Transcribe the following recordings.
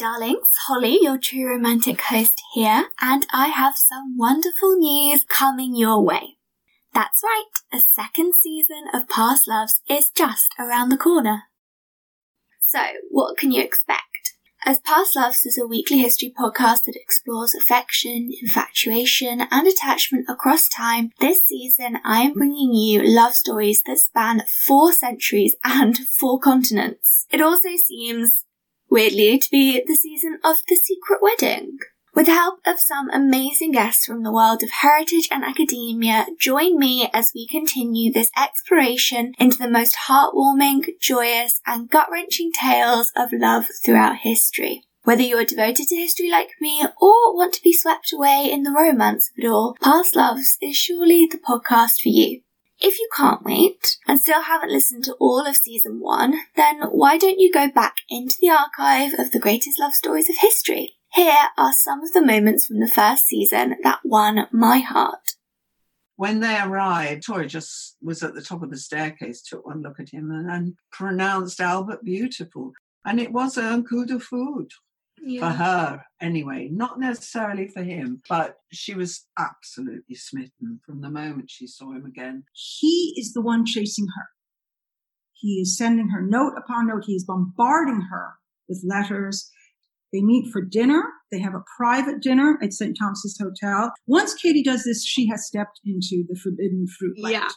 darlings. Holly, your true romantic host here, and I have some wonderful news coming your way. That's right, a second season of Past Loves is just around the corner. So, what can you expect? As Past Loves is a weekly history podcast that explores affection, infatuation, and attachment across time, this season I am bringing you love stories that span four centuries and four continents. It also seems, weirdly, to be the season of the secret wedding. With the help of some amazing guests from the world of heritage and academia, join me as we continue this exploration into the most heartwarming, joyous, and gut wrenching tales of love throughout history. Whether you are devoted to history like me or want to be swept away in the romance of it all, Past Loves is surely the podcast for you. If you can't wait and still haven't listened to all of season one, then why don't you go back into the archive of the greatest love stories of history? Here are some of the moments from the first season that won my heart. When they arrived, Tori just was at the top of the staircase, took one look at him, and, and pronounced Albert beautiful. And it was un coup de foudre yeah. for her, anyway, not necessarily for him, but she was absolutely smitten from the moment she saw him again. He is the one chasing her. He is sending her note upon note. He is bombarding her with letters they meet for dinner. They have a private dinner at St. Thomas's Hotel. Once Kitty does this, she has stepped into the forbidden fruit land. Yeah.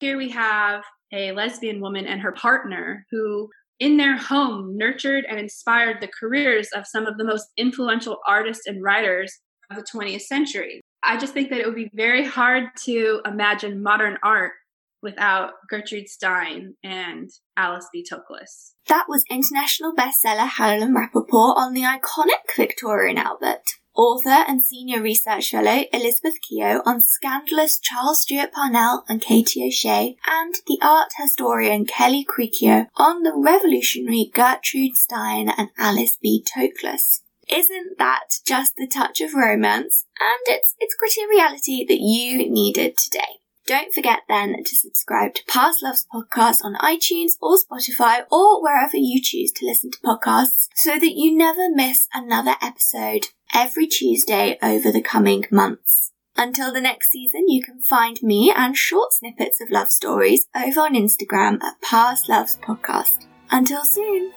Here we have a lesbian woman and her partner who, in their home, nurtured and inspired the careers of some of the most influential artists and writers of the 20th century. I just think that it would be very hard to imagine modern art without Gertrude Stein and Alice B. Toklas. That was international bestseller Helen Rappaport on the iconic Victorian Albert. Author and senior research fellow Elizabeth Kehoe on scandalous Charles Stewart Parnell and Kitty O'Shea, and the art historian Kelly Creekio on the revolutionary Gertrude Stein and Alice B. Toklas. Isn't that just the touch of romance? And it's, it's gritty reality that you needed today. Don't forget then to subscribe to Past Loves Podcast on iTunes or Spotify or wherever you choose to listen to podcasts so that you never miss another episode every Tuesday over the coming months. Until the next season, you can find me and short snippets of love stories over on Instagram at Past Loves Podcast. Until soon.